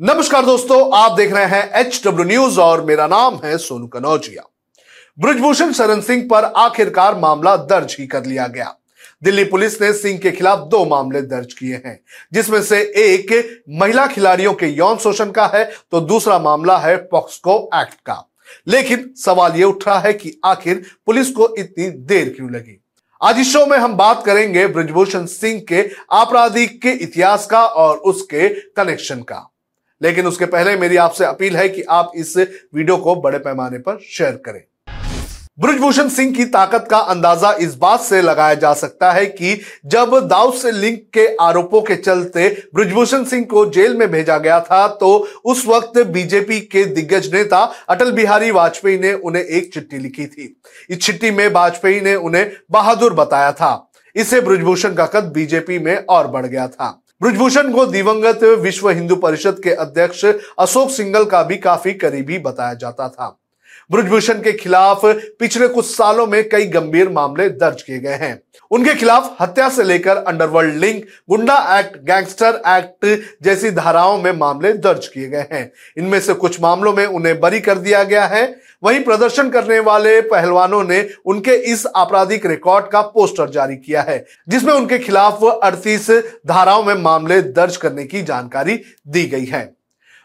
नमस्कार दोस्तों, आप देख रहे हैं एच डब्ल्यू न्यूज़ और मेरा नाम है सोनू कनौजिया। ब्रजभूषण शरण सिंह पर आखिरकार मामला दर्ज ही कर लिया गया। दिल्ली पुलिस ने सिंह के खिलाफ दो मामले दर्ज किए हैं, जिसमें से एक महिला खिलाड़ियों के यौन शोषण का है तो दूसरा मामला है पॉक्सको एक्ट का। लेकिन सवाल यह उठ रहा है कि आखिर पुलिस को इतनी देर क्यों लगी? आज इस शो में हम बात करेंगे ब्रजभूषण सिंह के आपराधिक के इतिहास का और उसके कनेक्शन का। लेकिन उसके पहले मेरी आपसे अपील है कि आप इस वीडियो को बड़े पैमाने पर शेयर करें। ब्रजभूषण सिंह की ताकत का अंदाज़ा इस बात से लगाया जा सकता है कि जब दाऊद से लिंक के आरोपों के चलते ब्रजभूषण सिंह को जेल में भेजा गया था तो उस वक्त बीजेपी के दिग्गज नेता अटल बिहारी वाजपेयी ने उन्हें एक चिट्ठी लिखी थी। इस चिट्ठी में वाजपेयी ने उन्हें बहादुर बताया था। इससे ब्रजभूषण का कद बीजेपी में और बढ़ गया था। ब्रजभूषण को दिवंगत विश्व हिंदू परिषद के अध्यक्ष अशोक सिंगल का भी काफ़ी करीबी बताया जाता था। ब्रजभूषण के खिलाफ पिछले कुछ सालों में कई गंभीर मामले दर्ज किए गए हैं। उनके खिलाफ हत्या से लेकर अंडरवर्ल्ड लिंक गुंडा एक्ट, गैंगस्टर एक्ट जैसी धाराओं में मामले दर्ज किए गए हैं। इनमें से कुछ मामलों में उन्हें बरी कर दिया गया है। वहीं प्रदर्शन करने वाले पहलवानों ने उनके इस आपराधिक रिकॉर्ड का पोस्टर जारी किया है, जिसमें उनके खिलाफ अड़तीस धाराओं में मामले दर्ज करने की जानकारी दी गई है।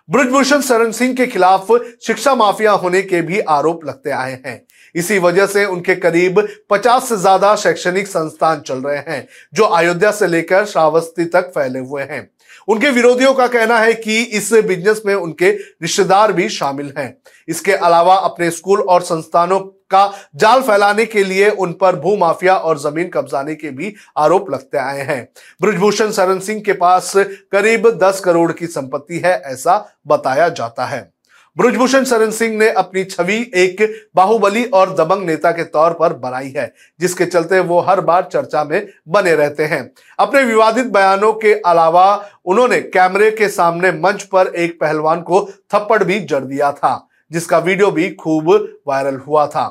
ब्रजभूषण शरण सिंह के खिलाफ शिक्षा माफिया होने के भी आरोप लगते आए हैं। इसी वजह से उनके करीब 50 से ज़्यादा शैक्षणिक संस्थान चल रहे हैं, जो अयोध्या से लेकर श्रावस्ती तक फैले हुए हैं। उनके विरोधियों का कहना है कि इस बिज़नेस में उनके रिश्तेदार भी शामिल हैं। इसके अलावा अपने स्कूल और संस्थानों का जाल फैलाने के लिए उन पर भू माफिया और ज़मीन कब्जाने के भी आरोप लगते आए हैं। ब्रजभूषण शरण सिंह के पास करीब 10 करोड़ की संपत्ति है, ऐसा बताया जाता है। ब्रजभूषण शरण सिंह ने अपनी छवि एक बाहुबली और दबंग नेता के तौर पर बनाई है, जिसके चलते वो हर बार चर्चा में बने रहते हैं। अपने विवादित बयानों के अलावा उन्होंने कैमरे के सामने मंच पर एक पहलवान को थप्पड़ भी जड़ दिया था, जिसका वीडियो भी खूब वायरल हुआ था।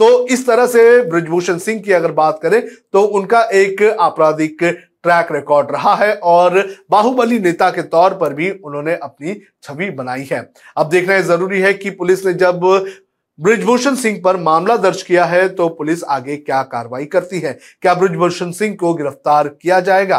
तो इस तरह से ब्रजभूषण सिंह की अगर बात करें तो उनका एक आपराधिक ट्रैक रिकॉर्ड रहा है और बाहुबली नेता के तौर पर भी उन्होंने अपनी छवि बनाई है। अब देखना ज़रूरी है कि पुलिस ने जब ब्रिजभूषण सिंह पर मामला दर्ज किया है तो पुलिस आगे क्या कार्रवाई करती है? क्या ब्रिजभूषण सिंह को गिरफ़्तार किया जाएगा?